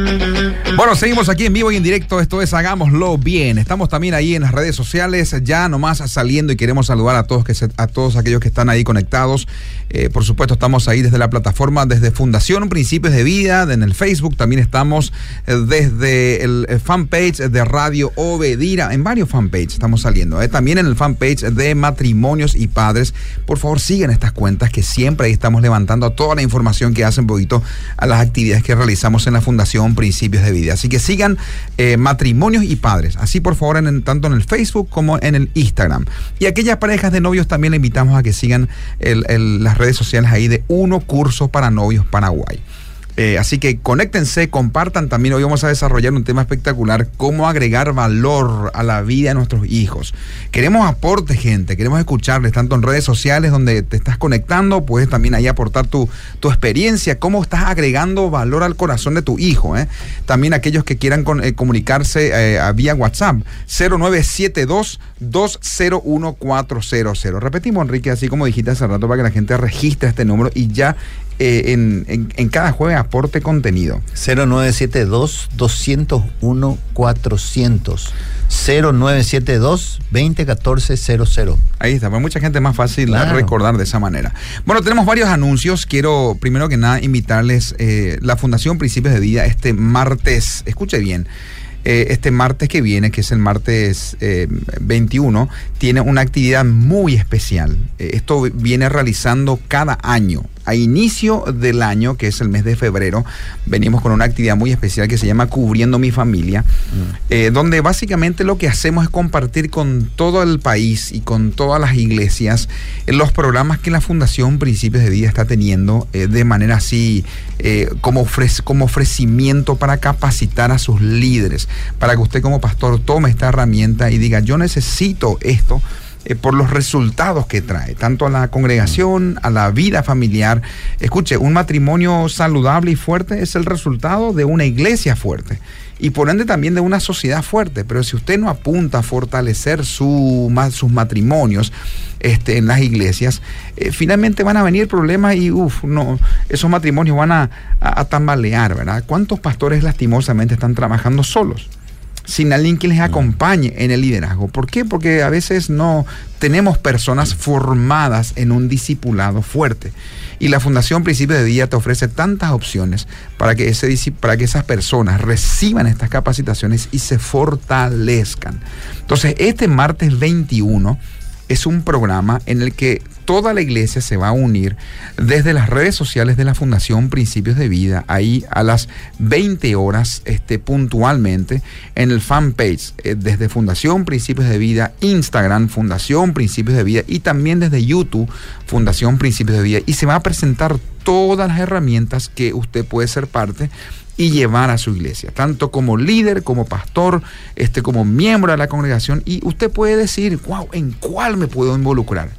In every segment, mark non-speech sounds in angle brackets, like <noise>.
Mm-hmm. Bueno, seguimos aquí en vivo y en directo. Esto es Hagámoslo Bien. Estamos también ahí en las redes sociales, ya nomás saliendo y queremos saludar a todos, que a todos aquellos que están ahí conectados. Eh, por supuesto, estamos ahí desde la plataforma, desde Fundación Principios de Vida, en el Facebook. También estamos eh, desde el fanpage de Radio Obedira, en varios fanpages estamos saliendo. Eh. También en el fanpage de Matrimonios y Padres. Por favor, sigan estas cuentas que siempre ahí estamos levantando toda la información que hacen poquito a las actividades que realizamos en la Fundación Principios de Vida. Así que sigan eh, matrimonios y padres. Así por favor, tanto en el Facebook como en el Instagram. Y aquellas parejas de novios también le invitamos a que sigan las redes sociales ahí de Uno Curso para Novios Paraguay. Eh, así que conéctense, compartan también. Hoy vamos a desarrollar un tema espectacular, cómo agregar valor a la vida de nuestros hijos. Queremos aporte, gente, queremos escucharles, tanto en redes sociales donde te estás conectando, puedes también ahí aportar tu, tu experiencia, cómo estás agregando valor al corazón de tu hijo. ¿eh? También aquellos que quieran eh, comunicarse vía WhatsApp, 0972 201400. Repetimos, Enrique, así como dijiste hace rato, para que la gente registre este número y ya eh, en, cada jueves aporte contenido. 0972-201-400. 0972-2014-00. Ahí está, pues mucha gente más fácil recordar de esa manera. Bueno, tenemos varios anuncios. Quiero, primero que nada, invitarles eh, la Fundación Principios de Vida este martes. Escuche bien. Eh, este martes que viene, que es el martes 21, tiene una actividad muy especial. esto viene realizando cada año a inicio del año, que es el mes de febrero, venimos con una actividad muy especial que se llama Cubriendo mi familia, mm. eh, donde básicamente lo que hacemos es compartir con todo el país y con todas las iglesias eh, los programas que la Fundación Principios de Vida está teniendo eh, de manera así como, como ofrecimiento para capacitar a sus líderes, para que usted como pastor tome esta herramienta y diga, yo necesito esto eh, por los resultados que trae, tanto a la congregación, a la vida familiar. Escuche, un matrimonio saludable y fuerte es el resultado de una iglesia fuerte y por ende también de una sociedad fuerte. Pero si usted no apunta a fortalecer su, sus matrimonios este, en las iglesias, eh, finalmente van a venir problemas y uf, no, esos matrimonios van a, a tambalear, ¿verdad? ¿Cuántos pastores lastimosamente están trabajando solos? Sin alguien que les acompañe en el liderazgo. ¿Por qué? Porque a veces no tenemos personas formadas en un discipulado fuerte. Y la Fundación Principio de Día te ofrece tantas opciones para que, ese, para que esas personas reciban estas capacitaciones y se fortalezcan. Entonces, este martes 21 es un programa en el que toda la iglesia se va a unir desde las redes sociales de la Fundación Principios de Vida, ahí a las 20 horas este, puntualmente en el fanpage, eh, desde Fundación Principios de Vida, Instagram, Fundación Principios de Vida y también desde YouTube, Fundación Principios de Vida. Y se va a presentar todas las herramientas que usted puede ser parte y llevar a su iglesia, tanto como líder, como pastor, este, como miembro de la congregación. Y usted puede decir, wow, ¿en cuál me puedo involucrar?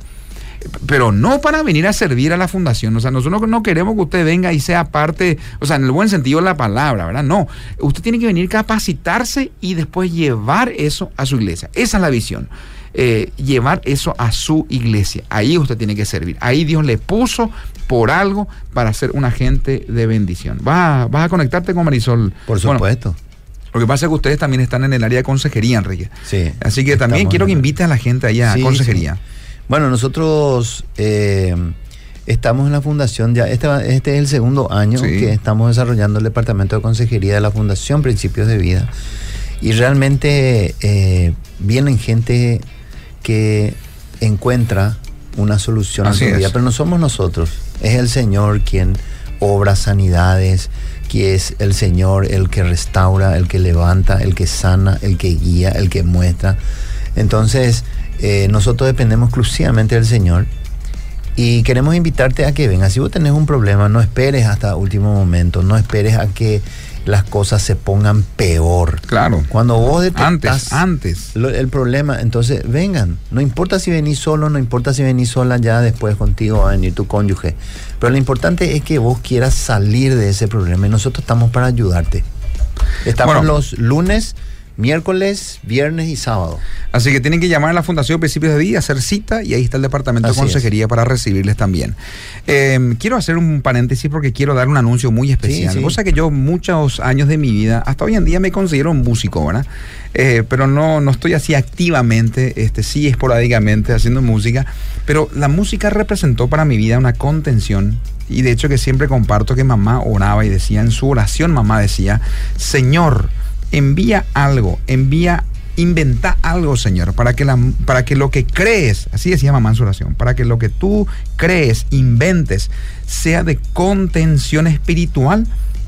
Pero no para venir a servir a la fundación. O sea, nosotros no queremos que usted venga y sea parte, o sea, en el buen sentido de la palabra, ¿verdad? No, usted tiene que venir a capacitarse y después llevar eso a su iglesia. Esa es la visión. Eh, llevar eso a su iglesia. Ahí usted tiene que servir. Ahí Dios le puso por algo para ser un agente de bendición. ¿Vas, a conectarte con Marisol? Por supuesto. lo que pasa es que ustedes también están en el área de consejería, Enrique. Sí. Así que también quiero que invite a la gente allá a consejería. Bueno, nosotros eh, estamos en la fundación, ya este, este es el segundo año que estamos desarrollando el departamento de consejería de la Fundación Principios de Vida. Y realmente eh, vienen gente que encuentra una solución a su vida, pero no somos nosotros, es el Señor quien obra sanidades, que es el Señor el que restaura, el que levanta, el que sana, el que guía, el que muestra. Entonces, eh, nosotros dependemos exclusivamente del Señor y queremos invitarte a que vengas. Si vos tenés un problema, no esperes hasta último momento, no esperes a que las cosas se pongan peor. Claro. Cuando vos detectas antes, antes. el problema, entonces vengan. No importa si venís solo, no importa si venís sola, ya después contigo va a venir tu cónyuge. Pero lo importante es que vos quieras salir de ese problema y nosotros estamos para ayudarte. Estamos los lunes miércoles, viernes y sábado. Así que tienen que llamar a la Fundación Principios de Vida, hacer cita y ahí está el Departamento de Consejería para recibirles también. Em, quiero hacer un paréntesis porque quiero dar un anuncio muy especial. Cosa que yo muchos años de mi vida, hasta hoy en día me considero un músico, ¿verdad? Eh, pero no, no estoy así activamente, este, sí esporádicamente haciendo música, pero la música representó para mi vida una contención y de hecho que siempre comparto que mamá oraba y decía en su oración, mamá decía, Señor, envía algo, envía, inventa algo, Señor, para que, la, para que lo que crees, así decía mamá en su oración, para que lo que tú crees, inventes, sea de contención espiritual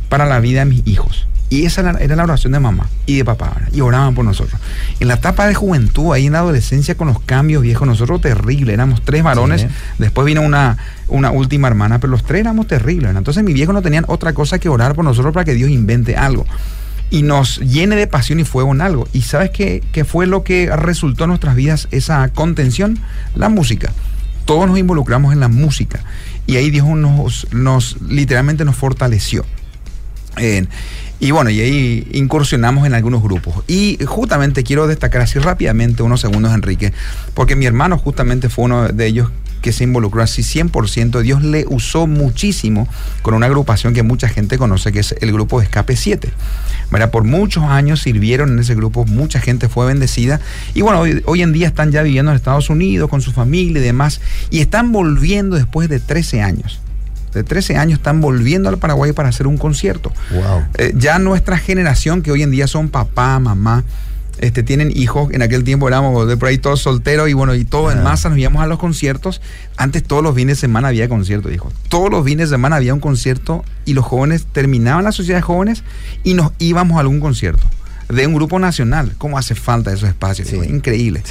para la vida de mis hijos. Y esa era la oración de mamá y de papá. Y oraban por nosotros. En la etapa de juventud, ahí en la adolescencia con los cambios viejos, nosotros terrible. Éramos tres varones. Después vino una, una última hermana, pero los tres éramos terribles. Entonces mis viejos no tenían otra cosa que orar por nosotros para que Dios invente algo y nos llene de pasión y fuego en algo. ¿Y sabes qué, qué fue lo que resultó en nuestras vidas esa contención? La música. Todos nos involucramos en la música y ahí Dios nos, nos literalmente nos fortaleció. y bueno, y ahí incursionamos en algunos grupos. Y justamente quiero destacar así rápidamente unos segundos, Enrique, porque mi hermano justamente fue uno de ellos que se involucró así 100%. Dios le usó muchísimo con una agrupación que mucha gente conoce, que es el grupo Escape 7. Por muchos años sirvieron en ese grupo, mucha gente fue bendecida. Y bueno, hoy, en día están ya viviendo en Estados Unidos con su familia y demás. Y están volviendo después de 13 años de 13 años están volviendo al Paraguay para hacer un concierto. Wow. Eh, ya nuestra generación, que hoy en día son papá, mamá, este, tienen hijos. En aquel tiempo éramos de por ahí todos solteros y bueno, y todo en masa nos íbamos a los conciertos. Antes todos los fines de semana había concierto, dijo. Todos los fines de semana había un concierto y los jóvenes terminaban la sociedad de jóvenes y nos íbamos a algún concierto de un grupo nacional. ¿Cómo hace falta esos espacios? Increíble.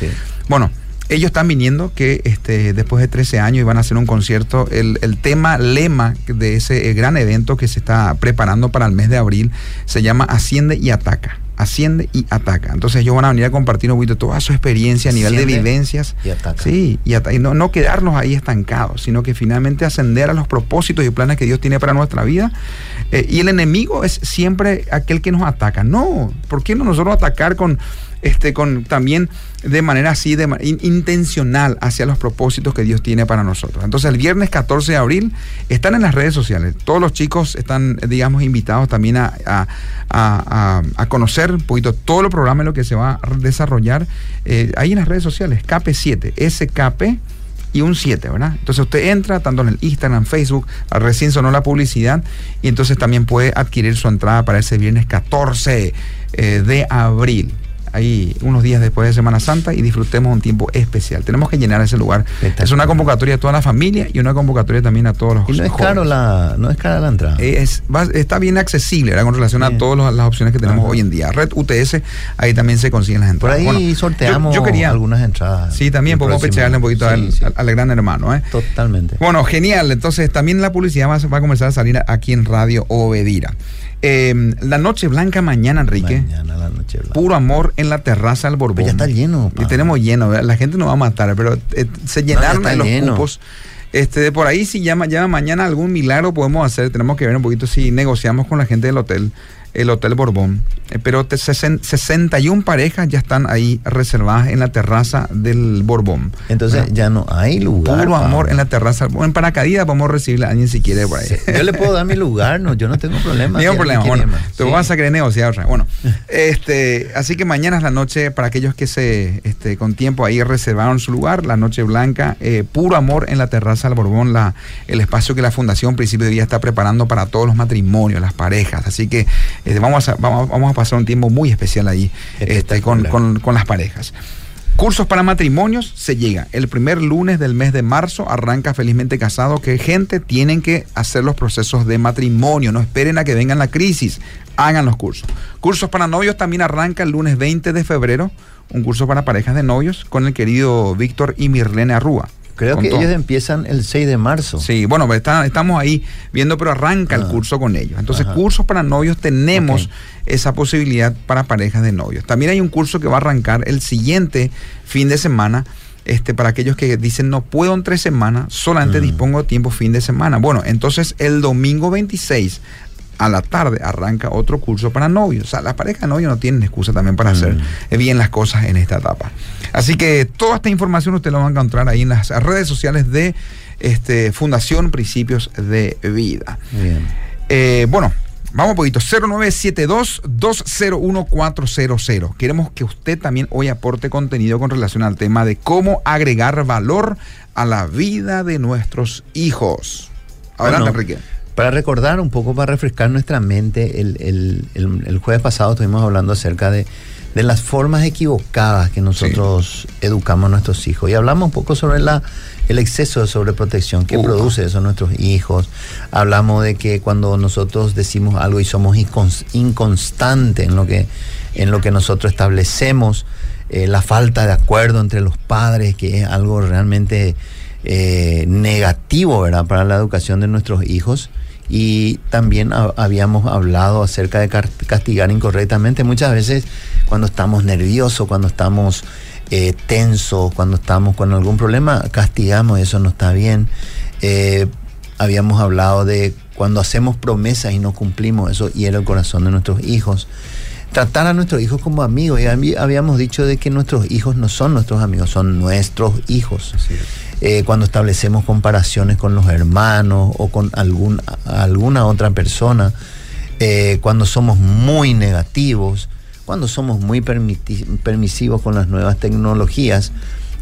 Bueno, ellos están viniendo que este, después de 13 años iban a hacer un concierto. El, el, tema, lema de ese eh, gran evento que se está preparando para el mes de abril se llama Asciende y Ataca asciende y ataca. Entonces ellos van a venir a compartir un poquito toda su experiencia a nivel de vivencias. Y ataca. Sí, y, y no, no, quedarnos ahí estancados, sino que finalmente ascender a los propósitos y planes que Dios tiene para nuestra vida. Eh, y el enemigo es siempre aquel que nos ataca. No, ¿por qué no nosotros atacar con este, con, también de manera así, de, intencional hacia los propósitos que Dios tiene para nosotros. Entonces el viernes 14 de abril están en las redes sociales. Todos los chicos están, digamos, invitados también a, conocer un poquito todo el programa en lo que se va a desarrollar eh, ahí en las redes sociales. KP7, SKP y un 7, ¿verdad? Entonces usted entra tanto en el Instagram, Facebook, recién sonó la publicidad y entonces también puede adquirir su entrada para ese viernes 14 eh, de abril ahí unos días después de Semana Santa y disfrutemos un tiempo especial. Tenemos que llenar ese lugar. Es una convocatoria a toda la familia y una convocatoria también a todos los Y no es caro la, no es cara la entrada. Es, está bien accesible con relación a todas las opciones que tenemos hoy en día. Red UTS, ahí también se consiguen las entradas. Por ahí sorteamos yo, quería, algunas entradas. Sí, también podemos pecharle un poquito al, gran hermano. ¿eh? Totalmente. Bueno, genial. Entonces también la publicidad va, va a comenzar a salir aquí en Radio Obedira. Em, la Noche Blanca mañana, Enrique. Mañana la Noche Blanca. Puro amor en la terraza del Borbón. ya está lleno. Y tenemos lleno. La gente nos va a matar, pero eh, se llenaron los cupos. Este, de por ahí, si llama, llama mañana algún milagro podemos hacer. Tenemos que ver un poquito si negociamos con la gente del hotel el Hotel Borbón. Eh, pero 61 parejas ya están ahí reservadas en la terraza del Borbón. Entonces ya no hay lugar. Puro amor en la terraza. En paracaídas podemos recibir a alguien si quiere por ahí. Yo le puedo dar mi lugar, no, yo no tengo <laughs> problema. Ningún problema. Bueno, te vas a querer negociar. Bueno, <laughs> este, así que mañana es la noche para aquellos que se, este, con tiempo ahí reservaron su lugar, la noche blanca, eh, puro amor en la terraza del Borbón, la, el espacio que la Fundación Principio de Día está preparando para todos los matrimonios, las parejas. Así que este, vamos, a, vamos, a pasar un tiempo muy especial ahí este, con, las parejas. Cursos para matrimonios se llega. El primer lunes del mes de marzo arranca Felizmente Casado, que gente tienen que hacer los procesos de matrimonio. No esperen a que vengan la crisis. Hagan los cursos. Cursos para novios también arranca el lunes 20 de febrero. Un curso para parejas de novios con el querido Víctor y Mirlene Arrúa. Creo que ellos empiezan el 6 de marzo. Sí, bueno, pues estamos ahí viendo, pero arranca el ah. curso con ellos. Entonces, cursos para novios tenemos esa posibilidad para parejas de novios. También hay un curso que va a arrancar el siguiente fin de semana. Este, para aquellos que dicen no puedo en tres semanas, solamente mm. dispongo de tiempo fin de semana. Bueno, entonces el domingo 26 a la tarde arranca otro curso para novios. O sea, las parejas de novios no tienen excusa también para hacer mm. bien las cosas en esta etapa. Así que toda esta información usted la va a encontrar ahí en las redes sociales de este, Fundación Principios de Vida. Bien. Eh, bueno, Vamos un poquito, 0972-201-400. Queremos que usted también hoy aporte contenido con relación al tema de cómo agregar valor a la vida de nuestros hijos. Adelante, Enrique. Para recordar un poco, para refrescar nuestra mente, el, jueves pasado estuvimos hablando acerca de, las formas equivocadas que nosotros educamos a nuestros hijos. Y hablamos un poco sobre la, el exceso de sobreprotección que produce eso en nuestros hijos. Hablamos de que cuando nosotros decimos algo y somos inconstantes en lo que, en lo que nosotros establecemos, eh, la falta de acuerdo entre los padres, que es algo realmente eh, negativo ¿verdad? para la educación de nuestros hijos y también habíamos hablado acerca de castigar incorrectamente. Muchas veces cuando estamos nerviosos, cuando estamos eh, tensos, cuando estamos con algún problema, castigamos, eso no está bien. Eh, habíamos hablado de cuando hacemos promesas y no cumplimos, eso hiere el corazón de nuestros hijos. Tratar a nuestros hijos como amigos. Y habíamos dicho de que nuestros hijos no son nuestros amigos, son nuestros hijos. Eh, cuando establecemos comparaciones con los hermanos o con algún, alguna otra persona, eh, cuando somos muy negativos, cuando somos muy permisivos con las nuevas tecnologías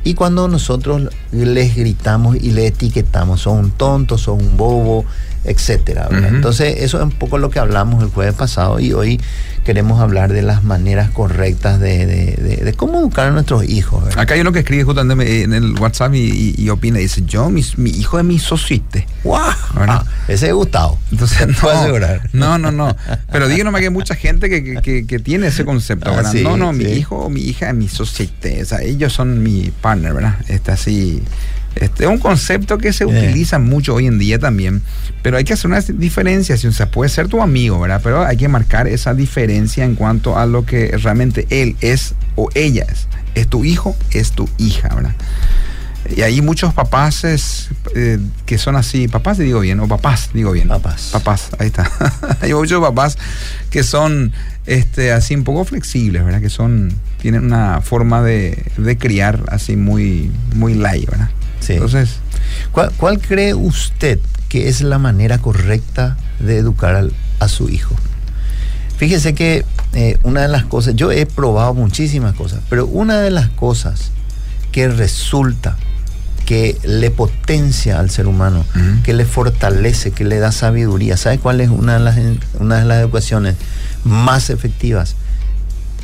y cuando nosotros les gritamos y le etiquetamos, son un tonto, son un bobo, etcétera. Entonces, eso es un poco lo que hablamos el jueves pasado y hoy queremos hablar de las maneras correctas de, cómo educar a nuestros hijos. Acá hay uno que escribe justamente en el WhatsApp y, opina, dice, yo, mi, hijo es mi socite. ¡Wow! Ah, ese es Gustavo. Entonces, <laughs> no, puedo asegurar. no, no, no. Pero díganos que hay mucha gente que, tiene ese concepto, ah, no, no, mi hijo o mi hija es mi socite. O sea, ellos son mi partner, ¿verdad? Está así este es un concepto que se utiliza mucho hoy en día también, pero hay que hacer una diferencia, o sea, puede ser tu amigo, ¿verdad? Pero hay que marcar esa diferencia en cuanto a lo que realmente él es o ella es. Es tu hijo, es tu hija, ¿verdad? Y hay muchos papás eh, que son así, papás digo bien, o papás digo bien. Papás. Papás, ahí está. <laughs> hay muchos papás que son este, así un poco flexibles, ¿verdad? Que son, tienen una forma de, de criar así muy, muy light, ¿verdad? Entonces, ¿cuál, cree usted que es la manera correcta de educar a su hijo? Fíjese que eh, una de las cosas, yo he probado muchísimas cosas, pero una de las cosas que resulta que le potencia al ser humano, que le fortalece, que le da sabiduría. ¿Sabe cuál es una de las, una de las educaciones más efectivas?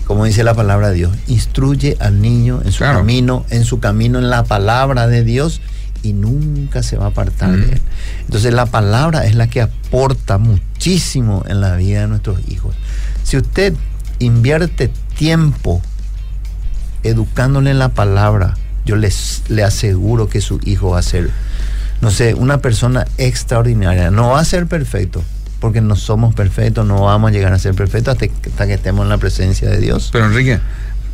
Como dice la palabra de Dios, instruye al niño en su camino, en su camino en la palabra de Dios y nunca se va a apartar de él. Entonces la palabra es la que aporta muchísimo en la vida de nuestros hijos. Si usted invierte tiempo educándole en la palabra, yo les, le aseguro que su hijo va a ser, no sé, una persona extraordinaria. No va a ser perfecto, porque no somos perfectos, no vamos a llegar a ser perfectos hasta, que estemos en la presencia de Dios. Pero Enrique,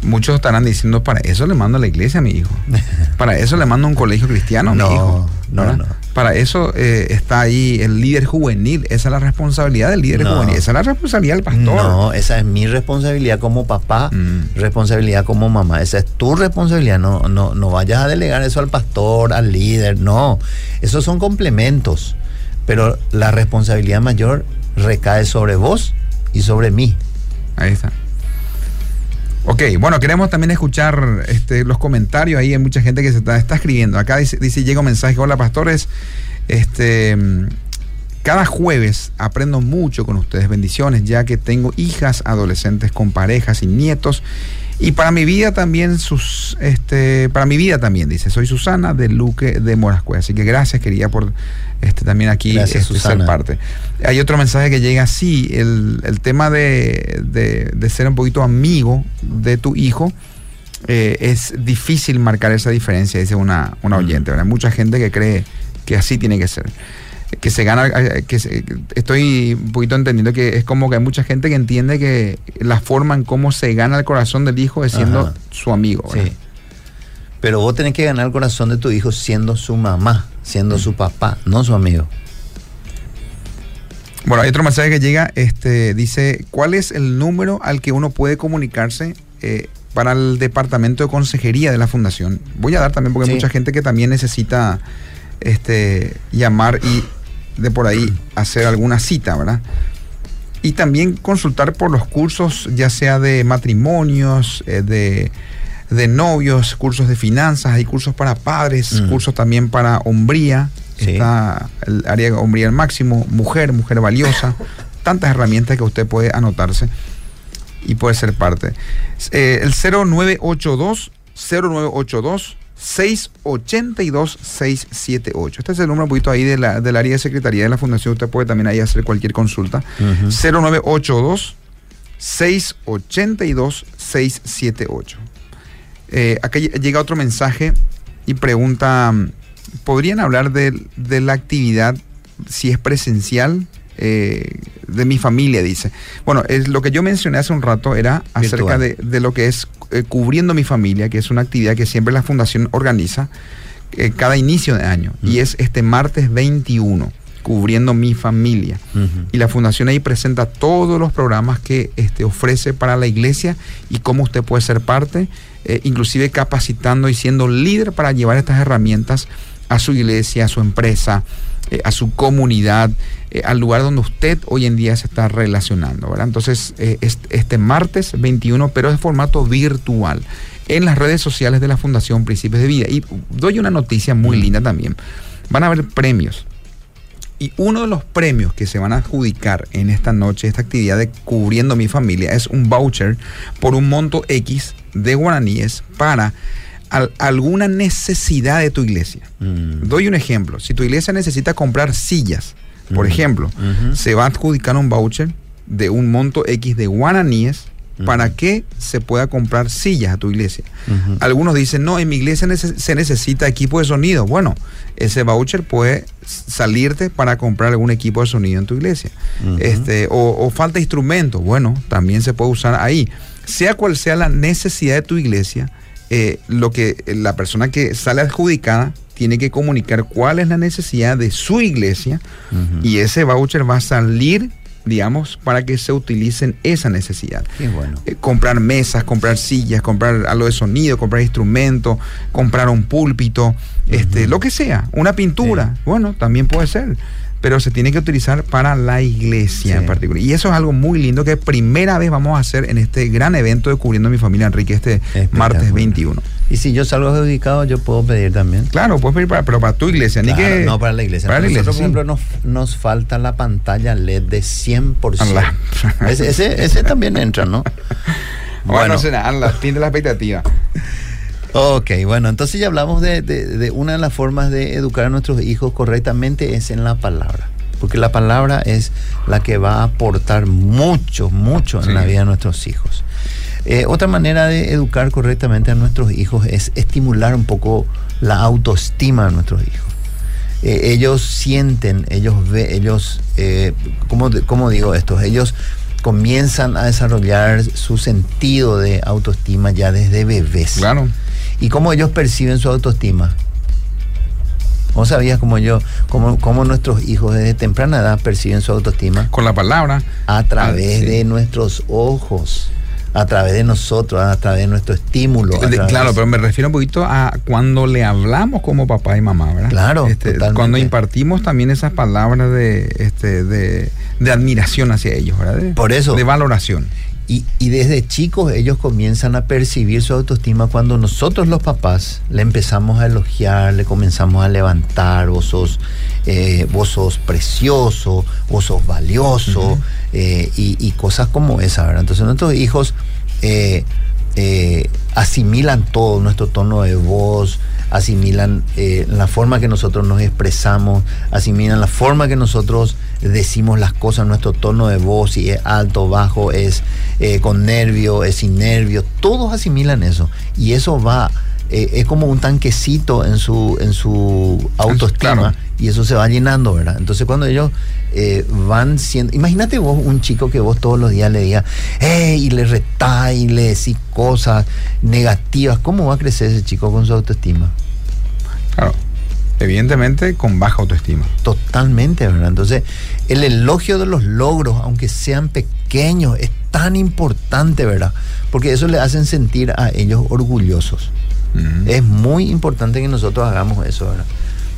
muchos estarán diciendo, para eso le mando a la iglesia a mi hijo. <laughs> Para eso le mando a un colegio cristiano a mi hijo. No, no. Para eso eh, está ahí el líder juvenil. Esa es la responsabilidad del líder juvenil. Esa es la responsabilidad del pastor. No, esa es mi responsabilidad como papá, mm. responsabilidad como mamá. Esa es tu responsabilidad. No, no, no vayas a delegar eso al pastor, al líder. No. Esos son complementos pero la responsabilidad mayor recae sobre vos y sobre mí. Ahí está. Ok, bueno, queremos también escuchar este, los comentarios. Ahí hay mucha gente que se está, escribiendo. Acá dice, dice, llega un mensaje, hola pastores, este, cada jueves aprendo mucho con ustedes, bendiciones, ya que tengo hijas, adolescentes con parejas y nietos. Y para mi vida también, sus, este, para mi vida también, dice, soy Susana de Luque de Morascue. Así que gracias, quería por este, también aquí Gracias, ser parte. Hay otro mensaje que llega así, el, tema de, ser un poquito amigo de tu hijo. Eh, es difícil marcar esa diferencia, dice una, una oyente. Hay mucha gente que cree que así tiene que ser. Que se gana, eh, que estoy un poquito entendiendo que es como que hay mucha gente que entiende que la forma en cómo se gana el corazón del hijo es siendo su amigo. Sí. Pero vos tenés que ganar el corazón de tu hijo siendo su mamá siendo su papá, no su amigo. Bueno, hay otro mensaje que llega, este, dice, ¿cuál es el número al que uno puede comunicarse eh, para el departamento de consejería de la fundación? Voy a dar también porque hay mucha gente que también necesita este, llamar y de por ahí hacer alguna cita, ¿verdad? Y también consultar por los cursos, ya sea de matrimonios, eh, de, de, novios, cursos de finanzas, hay cursos para padres, mm. cursos también para hombría, está el área de hombría al máximo, mujer, mujer valiosa, <laughs> tantas herramientas que usted puede anotarse y puede ser parte. Eh, el 0982 0982 682-678. Este es el número un poquito ahí de la, del área de secretaría de la fundación. Usted puede también ahí hacer cualquier consulta. 0982-682-678. Eh, acá llega otro mensaje y pregunta, ¿podrían hablar de, de la actividad si es presencial? Eh, de mi familia, dice. Bueno, es, lo que yo mencioné hace un rato era acerca de, lo que es eh, cubriendo mi familia, que es una actividad que siempre la fundación organiza eh, cada inicio de año. Y es este martes 21 cubriendo mi familia. Y la fundación ahí presenta todos los programas que este, ofrece para la iglesia y cómo usted puede ser parte, inclusive capacitando y siendo líder para llevar estas herramientas a su iglesia, a su empresa, eh, a su comunidad, eh, al lugar donde usted hoy en día se está relacionando. ¿verdad? Entonces, eh, este, martes 21, pero es formato virtual, en las redes sociales de la Fundación Principios de Vida. Y doy una noticia muy linda también. Van a haber premios. Y uno de los premios que se van a adjudicar en esta noche, esta actividad de Cubriendo mi familia, es un voucher por un monto X de guaraníes para alguna necesidad de tu iglesia. Mm. Doy un ejemplo. Si tu iglesia necesita comprar sillas, por mm. ejemplo, se va a adjudicar un voucher de un monto X de guaraníes para que se pueda comprar sillas a tu iglesia. Algunos dicen, no, en mi iglesia se necesita equipo de sonido. Bueno, ese voucher puede salirte para comprar algún equipo de sonido en tu iglesia. este, o, o, falta instrumento. Bueno, también se puede usar ahí. Sea cual sea la necesidad de tu iglesia, eh, lo que la persona que sale adjudicada tiene que comunicar cuál es la necesidad de su iglesia y ese voucher va a salir digamos, para que se utilicen esa necesidad. bueno. Eh, comprar mesas, comprar sillas, comprar algo de sonido, comprar instrumentos, comprar un púlpito, este, lo que sea, una pintura, bueno, también puede ser pero se tiene que utilizar para la iglesia en particular. Y eso es algo muy lindo que primera vez vamos a hacer en este gran evento de Cubriendo mi familia, Enrique, este martes 21. Y si yo salgo adjudicado, yo puedo pedir también. Claro, puedes pedir, para, pero para tu iglesia, ni que... No, para la iglesia. Para la iglesia, Nosotros, por ejemplo, nos, falta la pantalla LED de 100%. ese, ese, también entra, ¿no? <laughs> bueno, bueno no la, tiene la expectativa. Ok, bueno, entonces ya hablamos de, una de las formas de educar a nuestros hijos correctamente es en la palabra, porque la palabra es la que va a aportar mucho, mucho en la vida de nuestros hijos. Eh, otra manera de educar correctamente a nuestros hijos es estimular un poco la autoestima de nuestros hijos. Eh, ellos sienten, ellos ven, ellos, eh, ¿cómo, ¿cómo digo esto? Ellos comienzan a desarrollar su sentido de autoestima ya desde bebés. Claro y cómo ellos perciben su autoestima. ¿Vos sabías cómo yo, cómo, cómo, nuestros hijos desde temprana edad perciben su autoestima? Con la palabra. A través ah, de nuestros ojos, a través de nosotros, a través de nuestro estímulo. claro, pero me refiero un poquito a cuando le hablamos como papá y mamá, ¿verdad? Claro. Este, cuando impartimos también esas palabras de, este, de, de admiración hacia ellos, ¿verdad? Por eso. De valoración. Y, desde chicos ellos comienzan a percibir su autoestima cuando nosotros los papás le empezamos a elogiar, le comenzamos a levantar, vos sos, eh, vos sos precioso, vos sos valioso, eh, y, cosas como esa, ¿verdad? Entonces nuestros hijos eh, asimilan todo, nuestro tono de voz, asimilan la forma que nosotros nos expresamos, asimilan la forma que nosotros decimos las cosas, nuestro tono de voz, si es alto, bajo, es eh, con nervio, es sin nervio, todos asimilan eso. Y eso va, eh, es como un tanquecito en su, en su autoestima y eso se va llenando, ¿verdad? Entonces cuando ellos eh, van siendo, imagínate vos un chico que vos todos los días le digas, hey, y le retá y le decís cosas negativas, ¿cómo va a crecer ese chico con su autoestima? Claro. Evidentemente con baja autoestima. Totalmente, ¿verdad? Entonces, el elogio de los logros, aunque sean pequeños, es tan importante, ¿verdad? Porque eso le hacen sentir a ellos orgullosos. Es muy importante que nosotros hagamos eso, ¿verdad?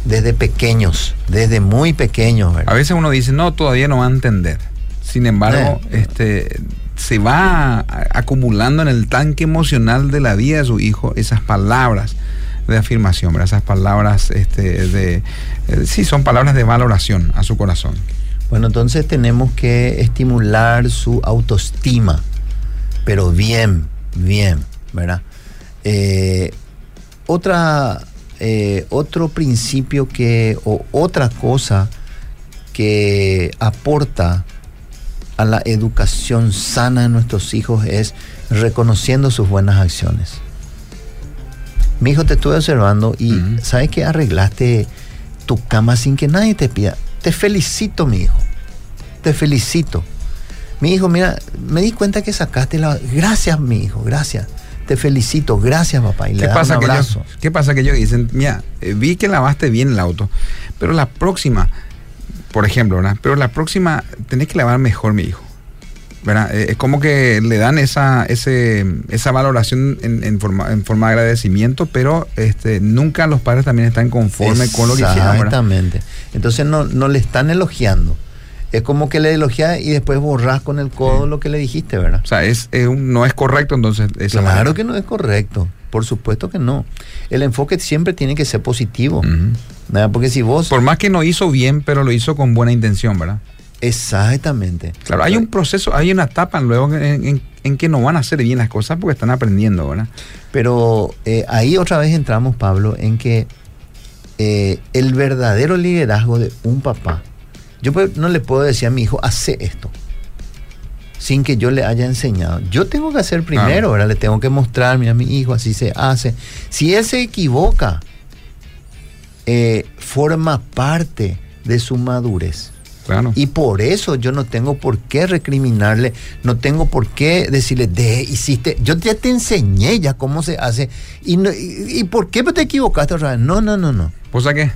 Desde pequeños, desde muy pequeños, ¿verdad? A veces uno dice, no, todavía no va a entender. Sin embargo, eh. este, se va acumulando en el tanque emocional de la vida de su hijo esas palabras de afirmación, ¿verdad? esas palabras este, de... Eh, sí, son palabras de valoración a su corazón. Bueno, entonces tenemos que estimular su autoestima, pero bien, bien, ¿verdad? Eh, otra, eh, otro principio que, o otra cosa que aporta a la educación sana de nuestros hijos es reconociendo sus buenas acciones. Mi hijo, te estuve observando y ¿sabes que arreglaste tu cama sin que nadie te pida? Te felicito, mi hijo. Te felicito. Mi hijo, mira, me di cuenta que sacaste la... Gracias, mi hijo, gracias. Te felicito, gracias, papá. Y ¿Qué, pasa Que ¿Qué pasa que ellos dicen, mira, eh, vi que lavaste bien el auto, pero la próxima, por ejemplo, ¿verdad? Pero la próxima tenés que lavar mejor, mi hijo. Eh, es como que le dan esa, ese, esa valoración en, forma, en forma de agradecimiento, pero este, nunca los padres también están conformes con lo que hicieron. Exactamente. Entonces no, no le están elogiando. Es como que le elogias y después borras con el codo lo que le dijiste, ¿verdad? O sea, es, no es correcto entonces. claro que no es correcto. Por supuesto que no. El enfoque siempre tiene que ser positivo. Porque si vos... Por más que no hizo bien, pero lo hizo con buena intención, ¿verdad? Exactamente. Claro, hay un proceso, hay una etapa luego en, que no van a hacer bien las cosas porque están aprendiendo, ¿verdad? Pero eh, ahí otra vez entramos, Pablo, en que eh, el verdadero liderazgo de un papá, yo no le puedo decir a mi hijo, hace esto, sin que yo le haya enseñado. Yo tengo que hacer primero, ¿verdad? Le tengo que mostrar, a mi hijo, así se hace. Si él se equivoca, eh, forma parte de su madurez. Y por eso yo no tengo por qué recriminarle, no tengo por qué decirle, de, hiciste, yo ya te enseñé ya cómo se hace. ¿Y, y, por qué te equivocaste otra vez? No, no, no, no. ¿O sea qué?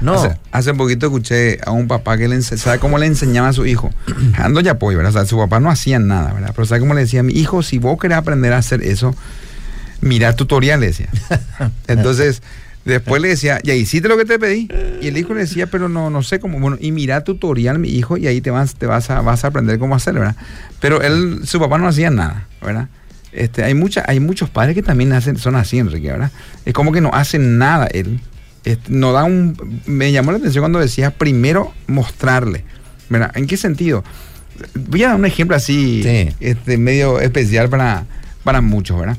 No. Hace, poquito escuché a un papá que le ¿sabe cómo le enseñaba a su hijo? <clears throat> Ando ya apoyo, ¿verdad? O sea, su papá no hacía nada, ¿verdad? Pero ¿sabe cómo le decía? Mi hijo, si vos querés aprender a hacer eso, mira tutoriales, decía. <laughs> Entonces, Después le decía, ya hiciste lo que te pedí. Y el hijo le decía, pero no, no sé cómo. Bueno, y mira tutorial, mi hijo, y ahí te vas, te vas a, vas a aprender cómo hacer, ¿verdad? Pero él, su papá no hacía nada, ¿verdad? Este, hay mucha, hay muchos padres que también hacen, son así, Enrique, ¿verdad? Es como que no hacen nada él. Este, no da un. Me llamó la atención cuando decía primero mostrarle. ¿Verdad? ¿En qué sentido? Voy a dar un ejemplo así, este, medio especial para, para muchos, ¿verdad?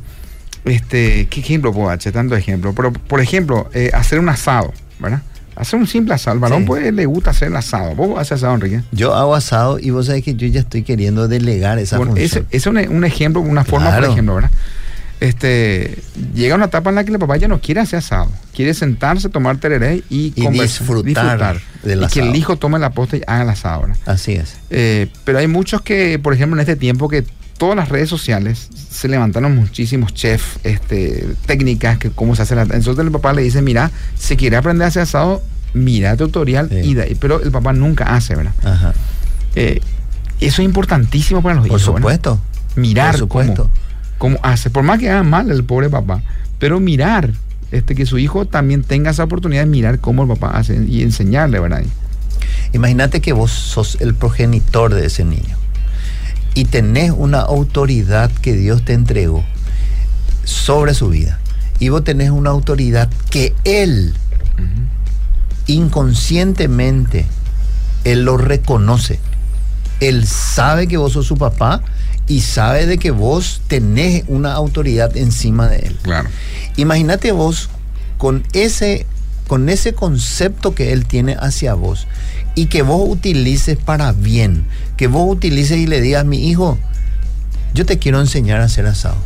Este, ¿Qué ejemplo puedo hacer? Tanto ejemplo. Pero, por ejemplo, eh, hacer un asado, ¿verdad? Hacer un simple asado. Al varón pues, le gusta hacer el asado. ¿Vos haces asado, Enrique? Yo hago asado y vos sabés que yo ya estoy queriendo delegar esa bueno, función. Ese es un, ejemplo, una forma, por ejemplo, ¿verdad? Este, llega una etapa en la que el papá ya no quiere hacer asado. Quiere sentarse, tomar tereré y, y disfrutar, y que el hijo tome la posta y haga el asado. ¿verdad? Así es. Eh, pero hay muchos que, por ejemplo, en este tiempo que todas las redes sociales se levantaron muchísimos chefs, este, técnicas, que cómo se hace la... Entonces el papá le dice, mira, si quiere aprender a hacer asado, mira el tutorial, y pero el papá nunca hace, ¿verdad? Ajá. Eh, eso es importantísimo para los hijos. Por supuesto. Mirar Por supuesto. Cómo, hace. Por más que haga mal el pobre papá, pero mirar, este, que su hijo también tenga esa oportunidad de mirar cómo el papá hace y enseñarle, ¿verdad? Imagínate que vos sos el progenitor de ese niño y tenés una autoridad que Dios te entregó sobre su vida. Y vos tenés una autoridad que Él, inconscientemente, Él lo reconoce. Él sabe que vos sos su papá y sabe de que vos tenés una autoridad encima de Él. Claro. Imagínate vos con ese, con ese concepto que Él tiene hacia vos y que vos utilices para bien, que vos utilices y le digas a mi hijo, yo te quiero enseñar a hacer asado.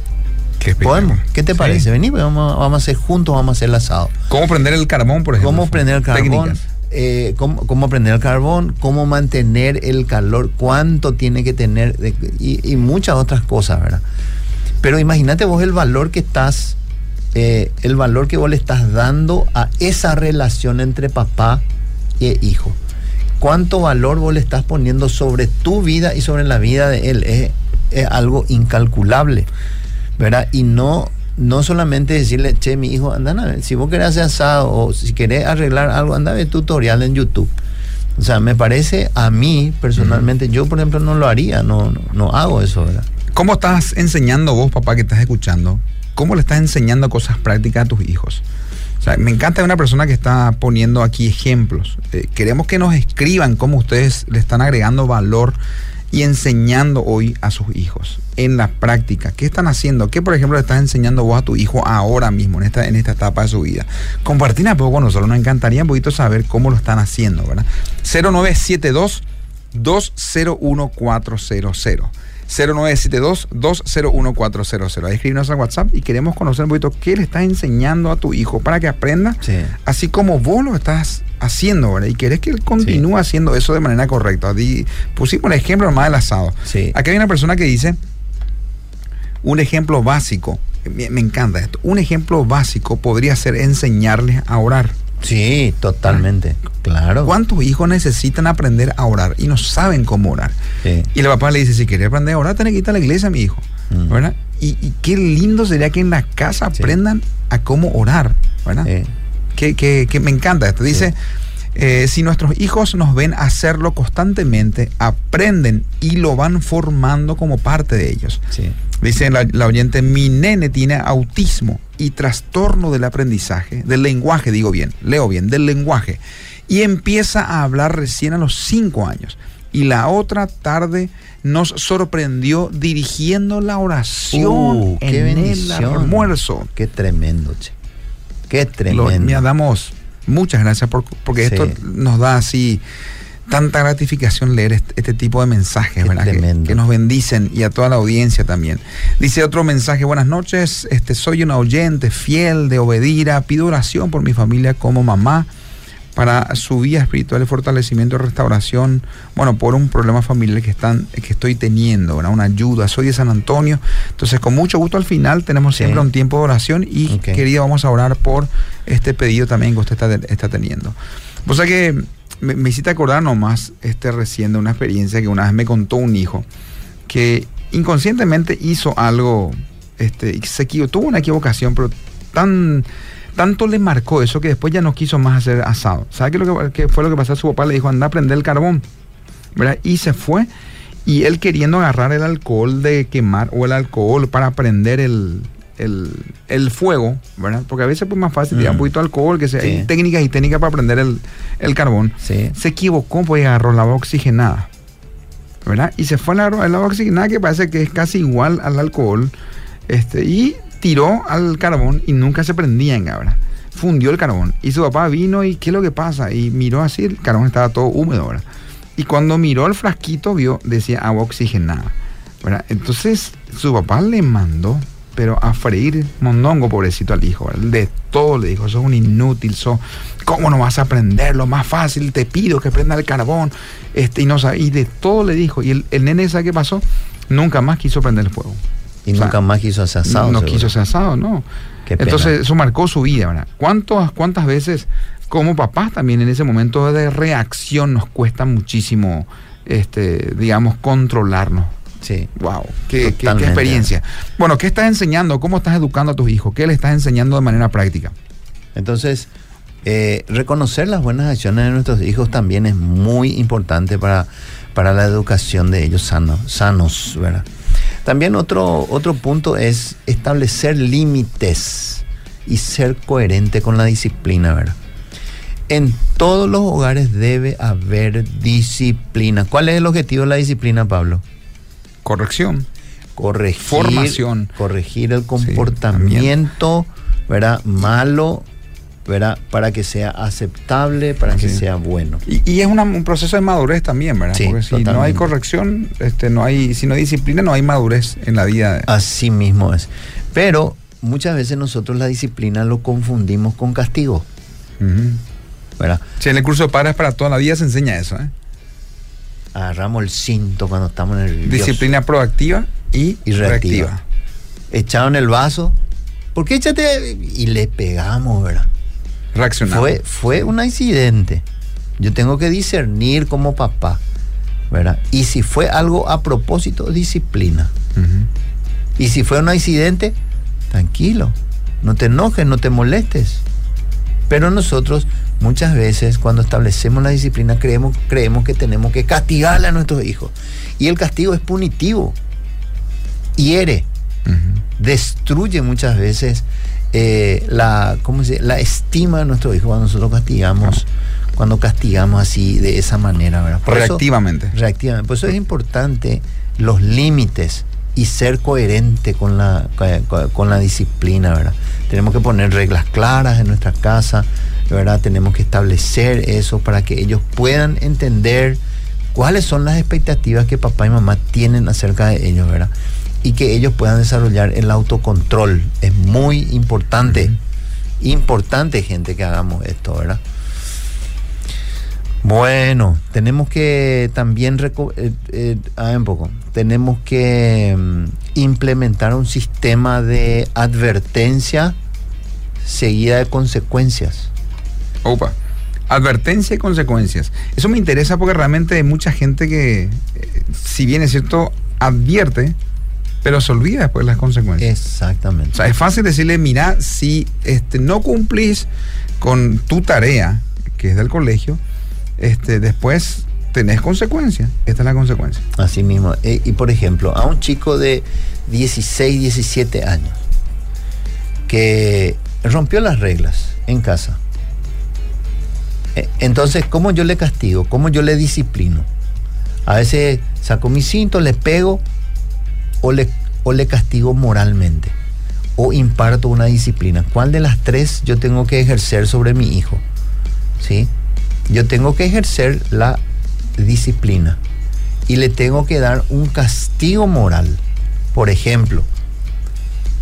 ¿Qué, ¿Podemos? ¿Qué te parece? Vení, pues, vamos, vamos, a hacer juntos, vamos a hacer el asado. ¿Cómo prender el carbón, por ejemplo? ¿Cómo prender el carbón? Eh, cómo, cómo, prender el carbón, cómo mantener el calor, cuánto tiene que tener y, y muchas otras cosas, ¿verdad? Pero imagínate vos el valor que estás eh, el valor que vos le estás dando a esa relación entre papá e hijo. ¿Cuánto valor vos le estás poniendo sobre tu vida y sobre la vida de él? Es, algo incalculable, ¿verdad? Y no, no solamente decirle, che, mi hijo, anda si vos querés hacer asado o si querés arreglar algo, anda a ver tutorial en YouTube. O sea, me parece a mí personalmente, yo por ejemplo no lo haría, no, no, no hago eso, ¿verdad? ¿Cómo estás enseñando vos, papá, que estás escuchando? ¿Cómo le estás enseñando cosas prácticas a tus hijos? O sea, me encanta una persona que está poniendo aquí ejemplos. Eh, queremos que nos escriban cómo ustedes le están agregando valor y enseñando hoy a sus hijos en la práctica. ¿Qué están haciendo? ¿Qué, por ejemplo, le estás enseñando vos a tu hijo ahora mismo, en esta, en esta etapa de su vida? Compartir un poco con nosotros. Nos encantaría un poquito saber cómo lo están haciendo, ¿verdad? 0972 201400 0972-201-400. Ahí escribirnos al WhatsApp y queremos conocer un poquito qué le estás enseñando a tu hijo para que aprenda, así como vos lo estás haciendo, ¿verdad? Y querés que él continúe haciendo eso de manera correcta. pusimos el ejemplo más del asado. Aquí hay una persona que dice, un ejemplo básico, me, me encanta esto, un ejemplo básico podría ser enseñarles a orar. Sí, totalmente. Claro. ¿Cuántos hijos necesitan aprender a orar y no saben cómo orar? Y el papá le dice, si quieres aprender a orar, tenés que ir a la iglesia, mi hijo. Mm. ¿Verdad? Y, qué lindo sería que en la casa aprendan a cómo orar. ¿Verdad? Que, me encanta esto. Dice, eh, si nuestros hijos nos ven hacerlo constantemente, aprenden y lo van formando como parte de ellos. Sí. Dice la, oyente, mi nene tiene autismo y trastorno del aprendizaje, del lenguaje, digo bien, leo bien, del lenguaje. Y empieza a hablar recién a los cinco años. Y la otra tarde nos sorprendió dirigiendo la oración uh, en el almuerzo. Qué tremendo, che. Qué tremendo. mira, damos muchas gracias por, porque esto nos da así tanta gratificación leer este, tipo de mensajes, ¿verdad? Que, nos bendicen y a toda la audiencia también. Dice otro mensaje, buenas noches, este, soy un oyente fiel de Obedira, pido oración por mi familia como mamá para su vida espiritual, de fortalecimiento y restauración, bueno, por un problema familiar que, están, que estoy teniendo, una ayuda. Soy de San Antonio, entonces con mucho gusto al final tenemos siempre un tiempo de oración y querida, vamos a orar por este pedido también que usted está, está teniendo. O sea que me, me hiciste acordar nomás este recién de una experiencia que una vez me contó un hijo que inconscientemente hizo algo, este, se tuvo una equivocación, pero tan tanto le marcó eso que después ya no quiso más hacer asado. ¿Sabe qué, lo que, fue lo que pasó? Su papá le dijo, anda a prender el carbón. ¿verdad? Y se fue. Y él queriendo agarrar el alcohol de quemar o el alcohol para prender el, el, fuego, ¿verdad? Porque a veces es más fácil tirar un mm. poquito de alcohol, que sea, hay técnicas y técnicas para prender el, carbón. Se equivocó, pues agarró la agua oxigenada, ¿verdad? Y se fue al agua oxigenada que parece que es casi igual al alcohol, este, y tiró al carbón y nunca se prendía en ¿verdad? Fundió el carbón. Y su papá vino y ¿qué es lo que pasa? Y miró así, el carbón estaba todo húmedo, ¿verdad? Y cuando miró el frasquito, vio, decía agua oxigenada. Entonces su papá le mandó pero a freír mondongo, pobrecito al hijo. De todo le dijo, sos un inútil, sos, ¿cómo no vas a aprender? Lo más fácil, te pido que prenda el carbón. Este, y, no, y de todo le dijo. Y el, nene, ¿sabe qué pasó? Nunca más quiso prender el fuego. Y nunca más quiso hacer asado. No quiso hacer asado, no. Entonces eso marcó su vida, ¿verdad? ¿Cuántas, ¿Cuántas veces como papás también en ese momento de reacción nos cuesta muchísimo, este, digamos, controlarnos? Sí. Wow, qué, experiencia. Bueno, ¿qué estás enseñando? ¿Cómo estás educando a tus hijos? ¿Qué le estás enseñando de manera práctica? Entonces, eh, reconocer las buenas acciones de nuestros hijos también es muy importante para, para la educación de ellos sanos, sanos, ¿verdad? También otro, otro punto es establecer límites y ser coherente con la disciplina, ¿verdad? En todos los hogares debe haber disciplina. ¿Cuál es el objetivo de la disciplina, Pablo? corrección, corregir, formación, corregir el comportamiento, ¿verdad? Malo, ¿verdad? Para que sea aceptable, para que sea bueno. Y, es un proceso de madurez también, ¿verdad? Porque si no hay corrección, este, no hay, si no hay disciplina, no hay madurez en la vida. Así mismo es. Pero muchas veces nosotros la disciplina lo confundimos con castigo. ¿verdad? Sí, en el curso de padres para toda la vida se enseña eso, ¿eh? agarramos el cinto cuando estamos en el Disciplina proactiva y, reactiva. Echado en el vaso, ¿Por qué échate? Y le pegamos, ¿verdad? Fue, fue un accidente. Yo tengo que discernir como papá, ¿verdad? Y si fue algo a propósito, disciplina. Y si fue un accidente, tranquilo, no te enojes, no te molestes. Pero nosotros muchas veces cuando establecemos la disciplina creemos, creemos que tenemos que castigarle a nuestros hijos. Y el castigo es punitivo, hiere, destruye muchas veces eh, la, ¿cómo se la estima de nuestros hijos cuando nosotros castigamos. Cuando castigamos así de esa manera, ¿verdad? reactivamente. reactivamente. Por eso es importante los límites y ser coherente con la, con la disciplina, ¿verdad? Tenemos que poner reglas claras en nuestra casa, ¿verdad? Tenemos que establecer eso para que ellos puedan entender cuáles son las expectativas que papá y mamá tienen acerca de ellos, ¿verdad? Y que ellos puedan desarrollar el autocontrol. Es muy importante, importante gente que hagamos esto, ¿verdad? Bueno, tenemos que también, eh, eh, un poco, tenemos que mm, implementar un sistema de advertencia seguida de consecuencias. Opa, advertencia y consecuencias. Eso me interesa porque realmente hay mucha gente que, eh, si bien es cierto, advierte, pero se olvida después las consecuencias. Exactamente. O sea, es fácil decirle, mira, si este, no cumplís con tu tarea, que es del colegio, este, después tenés consecuencias. Esta es la consecuencia. Así mismo. Eh, y por ejemplo, a un chico de 16, 17 años que rompió las reglas en casa. Eh, entonces, ¿cómo yo le castigo? ¿Cómo yo le disciplino? A veces saco mi cinto, le pego o le, o le castigo moralmente o imparto una disciplina. ¿Cuál de las tres yo tengo que ejercer sobre mi hijo? ¿Sí? yo tengo que ejercer la disciplina y le tengo que dar un castigo moral. Por ejemplo,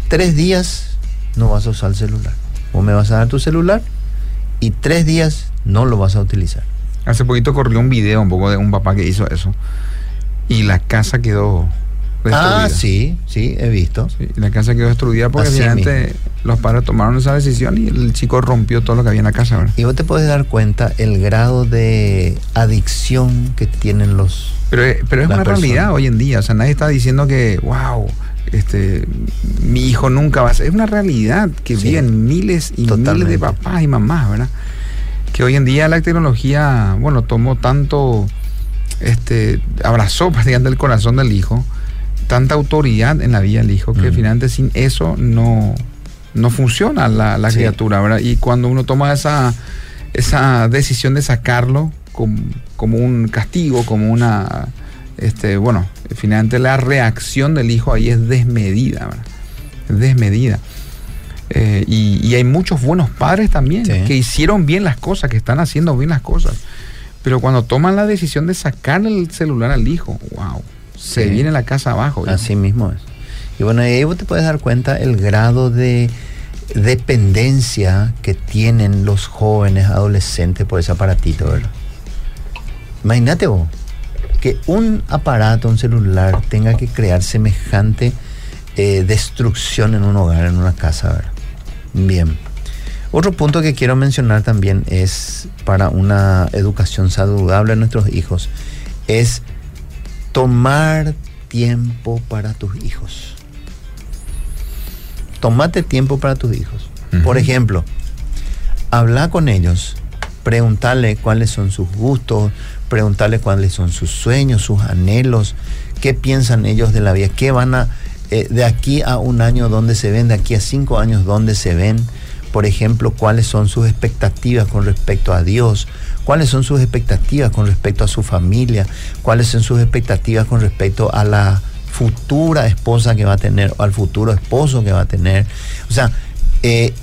tres días no vas a usar el celular. O me vas a dar tu celular y tres días no lo vas a utilizar. Hace poquito corrió un video un poco de un papá que hizo eso y la casa quedó Ah, sí, sí, he visto. la casa quedó destruida porque finalmente los padres tomaron esa decisión y el chico rompió todo lo que había en la casa. Y vos te puedes dar cuenta el grado de adicción que tienen los. Pero, pero es una realidad hoy en día. O sea, nadie está diciendo que, wow, este, mi hijo nunca va a ser. Es una realidad que viven miles y miles de papás y mamás, ¿verdad? Que hoy en día la tecnología, bueno, tomó tanto, este, abrazó <laughs> prácticamente el corazón del hijo tanta autoridad en la vida del hijo que mm. finalmente sin eso no, no funciona la, criatura, ¿verdad? Y cuando uno toma esa, esa decisión de sacarlo como, como un castigo, como una, este, bueno, finalmente la reacción del hijo ahí es desmedida, desmedida. Eh, y, hay muchos buenos padres también que hicieron bien las cosas, que están haciendo bien las cosas. Pero cuando toman la decisión de sacar el celular al hijo, wow se viene la casa abajo. Así mismo es. Y bueno, ahí vos te puedes dar cuenta el grado de dependencia que tienen los jóvenes adolescentes por ese aparatito, ¿verdad? Imagínate vos que un aparato, un celular, tenga que crear semejante eh, destrucción en un hogar, en una casa, ¿verdad? Bien. Otro punto que quiero mencionar también es para una educación saludable a nuestros hijos, es tomar tiempo para tus hijos. Tomate tiempo para tus hijos. Por ejemplo, habla con ellos, preguntarle cuáles son sus gustos, preguntarle cuáles son sus sueños, sus anhelos, qué piensan ellos de la vida, qué van a, eh, de aquí a un año dónde se ven, de aquí a cinco años dónde se ven, por ejemplo, cuáles son sus expectativas con respecto a Dios, cuáles son sus expectativas con respecto a su familia, cuáles son sus expectativas con respecto a la futura esposa que va a tener o al futuro esposo que va a tener. O sea, eh,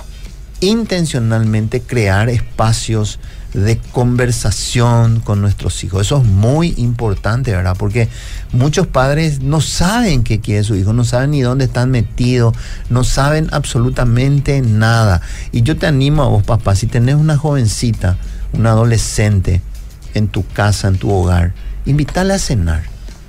intencionalmente crear espacios de conversación con nuestros hijos. Eso es muy importante, ¿verdad? Porque muchos padres no saben qué quiere su hijo, no saben ni dónde están metidos, no saben absolutamente nada. Y yo te animo a vos, papá, si tenés una jovencita, un adolescente en tu casa, en tu hogar, invítale a cenar.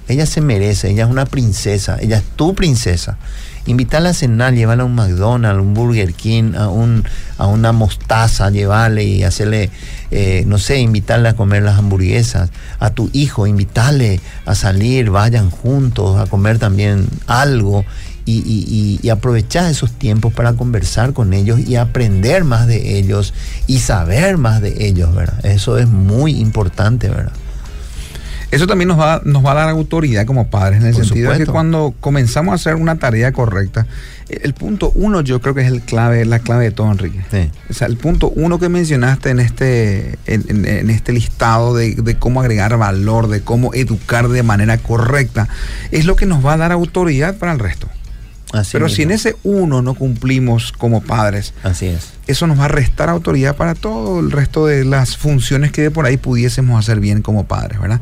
Ella se merece, ella es una princesa, ella es tu princesa. Invitarla a cenar, llevarla a un McDonald's, un Burger King, a, un, a una mostaza, llevarle y hacerle, eh, no sé, invitarle a comer las hamburguesas. A tu hijo, invitarle a salir, vayan juntos a comer también algo. Y, y, aprovechar esos tiempos para conversar con ellos y aprender más de ellos y saber más de ellos, ¿verdad? Eso es muy importante, ¿verdad? Eso también nos va, nos va a dar autoridad como padres, en el sentido de que cuando comenzamos a hacer una tarea correcta, el punto uno yo creo que es el clave, la clave de todo, Enrique. O sea, el punto uno que mencionaste en este, en, este listado de, de, cómo agregar valor, de cómo educar de manera correcta, es lo que nos va a dar autoridad para el resto. Pero si en ese uno no cumplimos como padres, Así es. eso nos va a restar autoridad para todo el resto de las funciones que de por ahí pudiésemos hacer bien como padres, ¿verdad?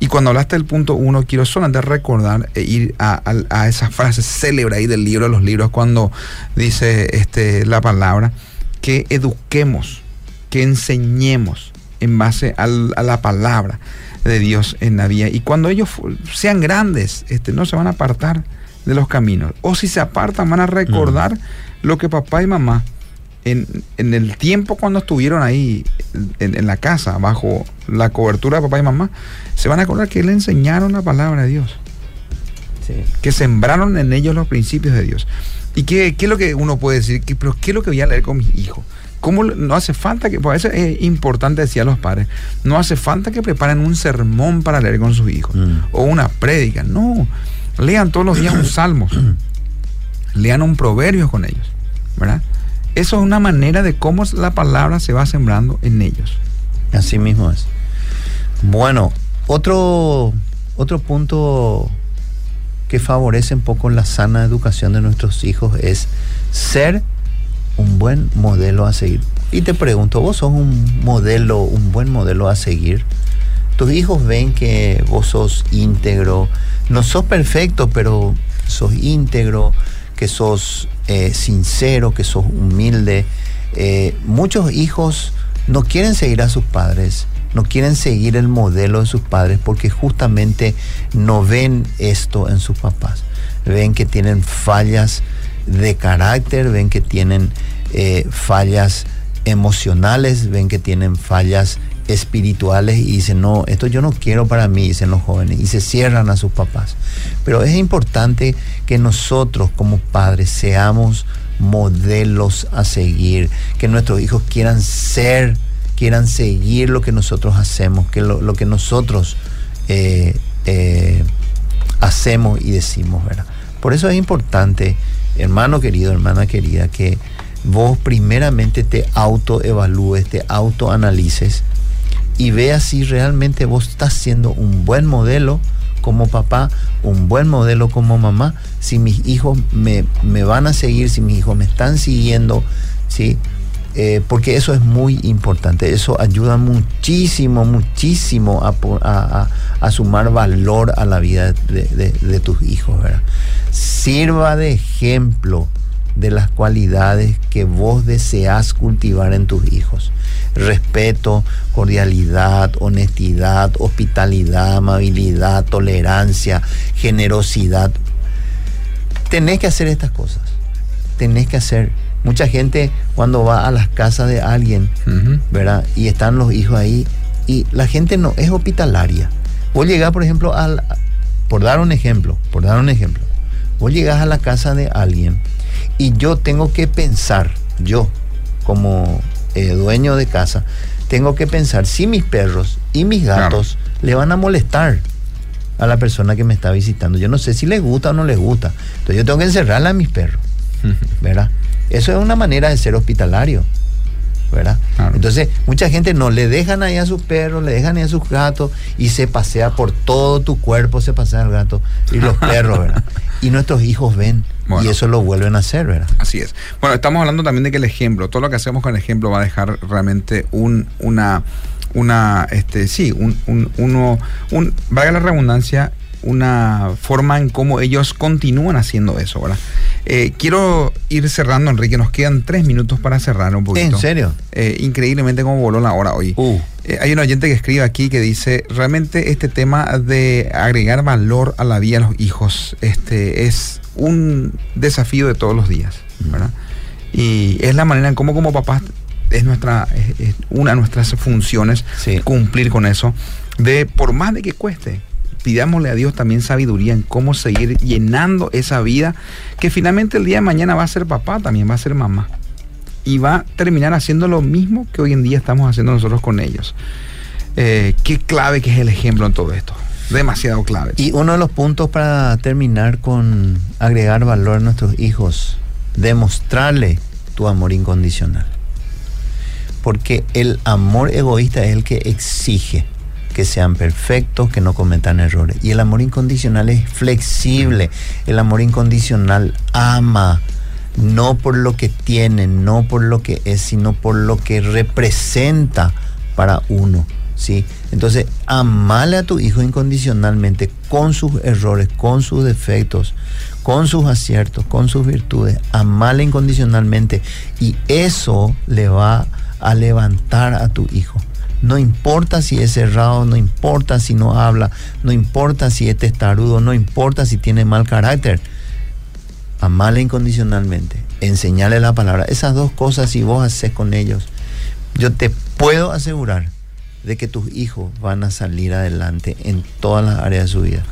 Y cuando hablaste del punto uno, quiero solamente recordar e ir a, esa frase célebre ahí del libro de los libros, cuando dice este, la palabra, que eduquemos, que enseñemos en base a la palabra de Dios en la vida. Y cuando ellos sean grandes, este, no se van a apartar de los caminos. O si se apartan, van a recordar lo que papá y mamá en, el tiempo cuando estuvieron ahí en, la casa, bajo la cobertura de papá y mamá, se van a acordar que le enseñaron la palabra de Dios. Que sembraron en ellos los principios de Dios. ¿Y qué, qué es lo que uno puede decir? ¿Qué, pero ¿Qué es lo que voy a leer con mis hijos? ¿Cómo no hace falta que, por eso es importante decir a los padres, no hace falta que preparen un sermón para leer con sus hijos mm. o una prédica, no, lean todos los días un salmos, lean un proverbio con ellos, ¿verdad? Eso es una manera de cómo la palabra se va sembrando en ellos. Así mismo es. Bueno, otro, otro punto que favorece un poco la sana educación de nuestros hijos es ser un buen modelo a seguir. Y te pregunto, ¿vos sos un modelo, un buen modelo a seguir? Tus hijos ven que vos sos íntegro, no sos perfecto, pero sos íntegro, que sos eh, sincero, que sos humilde. Eh, muchos hijos no quieren seguir a sus padres, no quieren seguir el modelo de sus padres porque justamente no ven esto en sus papás. Ven que tienen fallas de carácter, ven que tienen eh, fallas emocionales, ven que tienen fallas espirituales y dicen, no, esto yo no quiero para mí, dicen los jóvenes, y se cierran a sus papás. Pero es importante que nosotros como padres seamos modelos a seguir, que nuestros hijos quieran ser, quieran seguir lo que nosotros hacemos, que lo, que nosotros eh, eh, hacemos y decimos, ¿verdad? Por eso es importante, hermano querido, hermana querida, que vos primeramente te autoevalúes, te autoanalices y veas si realmente vos estás siendo un buen modelo como papá, un buen modelo como mamá, si mis hijos me, van a seguir, si mis hijos me están siguiendo, ¿sí? Eh, porque eso es muy importante, eso ayuda muchísimo, muchísimo a, sumar valor a la vida de, tus hijos, Sirva de ejemplo de las cualidades que vos deseas cultivar en tus hijos. Respeto, cordialidad, honestidad, hospitalidad, amabilidad, tolerancia, generosidad. Tenés que hacer estas cosas. Tenés que hacer. Mucha gente cuando va a las casas de alguien, ¿verdad? Y están los hijos ahí y la gente no es hospitalaria. Vos llegás, por ejemplo, al, por dar un ejemplo, por dar un ejemplo, vos llegás a la casa de alguien y yo tengo que pensar, yo como eh, dueño de casa, tengo que pensar si mis perros y mis gatos le van a molestar a la persona que me está visitando. Yo no sé si les gusta o no les gusta. Entonces yo tengo que encerrarla a mis perros. <laughs> ¿Verdad? Eso es una manera de ser hospitalario. ¿verdad? Entonces, mucha gente no le dejan ahí a sus perros, le dejan ahí a sus gatos y se pasea por todo tu cuerpo, se pasea el gato y los <laughs> perros, ¿verdad? Y nuestros hijos ven y eso lo vuelven a hacer, ¿verdad? Así es. Bueno, estamos hablando también de que el ejemplo, todo lo que hacemos con el ejemplo va a dejar realmente un, una, una, este, sí, un, un, uno, un, valga la redundancia, una forma en cómo ellos continúan haciendo eso, ¿verdad? Eh, quiero ir cerrando, Enrique, nos quedan tres minutos para cerrar un poquito. ¿En serio? Eh, increíblemente cómo voló la hora hoy. Uh. hay un oyente que escribe aquí que dice, realmente este tema de agregar valor a la vida de los hijos este, es un desafío de todos los días, ¿verdad? Y es la manera en cómo como papás es nuestra una de nuestras funciones cumplir con eso de por más de que cueste pidámosle a Dios también sabiduría en cómo seguir llenando esa vida que finalmente el día de mañana va a ser papá también va a ser mamá y va a terminar haciendo lo mismo que hoy en día estamos haciendo nosotros con ellos. Eh, qué clave que es el ejemplo en todo esto demasiado clave y uno de los puntos para terminar con agregar valor a nuestros hijos demostrarle tu amor incondicional porque el amor egoísta es el que exige que sean perfectos, que no cometan errores. Y el amor incondicional es flexible. El amor incondicional ama, no por lo que tiene, no por lo que es, sino por lo que representa para uno. ¿sí? Entonces, amale a tu hijo incondicionalmente con sus errores, con sus defectos, con sus aciertos, con sus virtudes. Amale incondicionalmente y eso le va a levantar a tu hijo. No importa si es cerrado, no importa si no habla, no importa si es testarudo, no importa si tiene mal carácter. Amale incondicionalmente, enseñale la palabra. Esas dos cosas, si vos haces con ellos, yo te puedo asegurar de que tus hijos van a salir adelante en todas las áreas de su vida.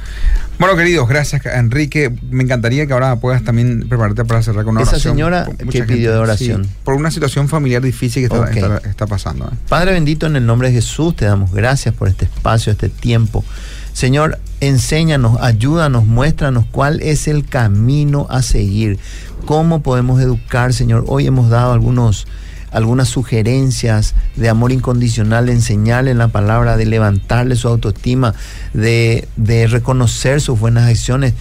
Bueno, queridos, gracias Enrique. Me encantaría que ahora puedas también prepararte para cerrar con una Esa señora que pidió de oración. por una situación familiar difícil que está, pasando. ¿eh? Padre bendito, en el nombre de Jesús te damos gracias por este espacio, este tiempo. Señor, enséñanos, ayúdanos, muéstranos cuál es el camino a seguir, cómo podemos educar, Señor. Hoy hemos dado algunos algunas sugerencias de amor incondicional, de enseñarle la palabra, de levantarle su autoestima, de, de reconocer sus buenas acciones.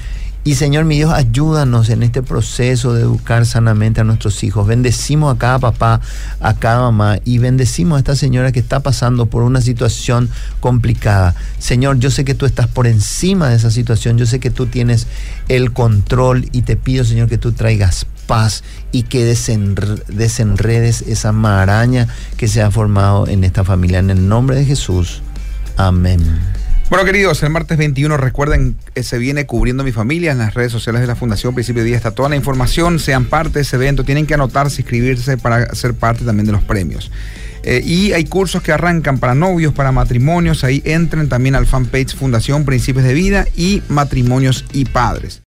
Y Señor mi Dios, ayúdanos en este proceso de educar sanamente a nuestros hijos. Bendecimos a cada papá, a cada mamá y bendecimos a esta señora que está pasando por una situación complicada. Señor, yo sé que tú estás por encima de esa situación, yo sé que tú tienes el control y te pido, Señor, que tú traigas paz y que desenredes esa maraña que se ha formado en esta familia. En el nombre de Jesús. Amén. Bueno, queridos, el martes 21 recuerden que se viene cubriendo mi familia en las redes sociales de la Fundación Principio de Día. Está toda la información, sean parte de ese evento, tienen que anotarse, inscribirse para ser parte también de los premios. Eh, y hay cursos que arrancan para novios, para matrimonios. Ahí entren también al fanpage Fundación Principios de Vida y Matrimonios y Padres.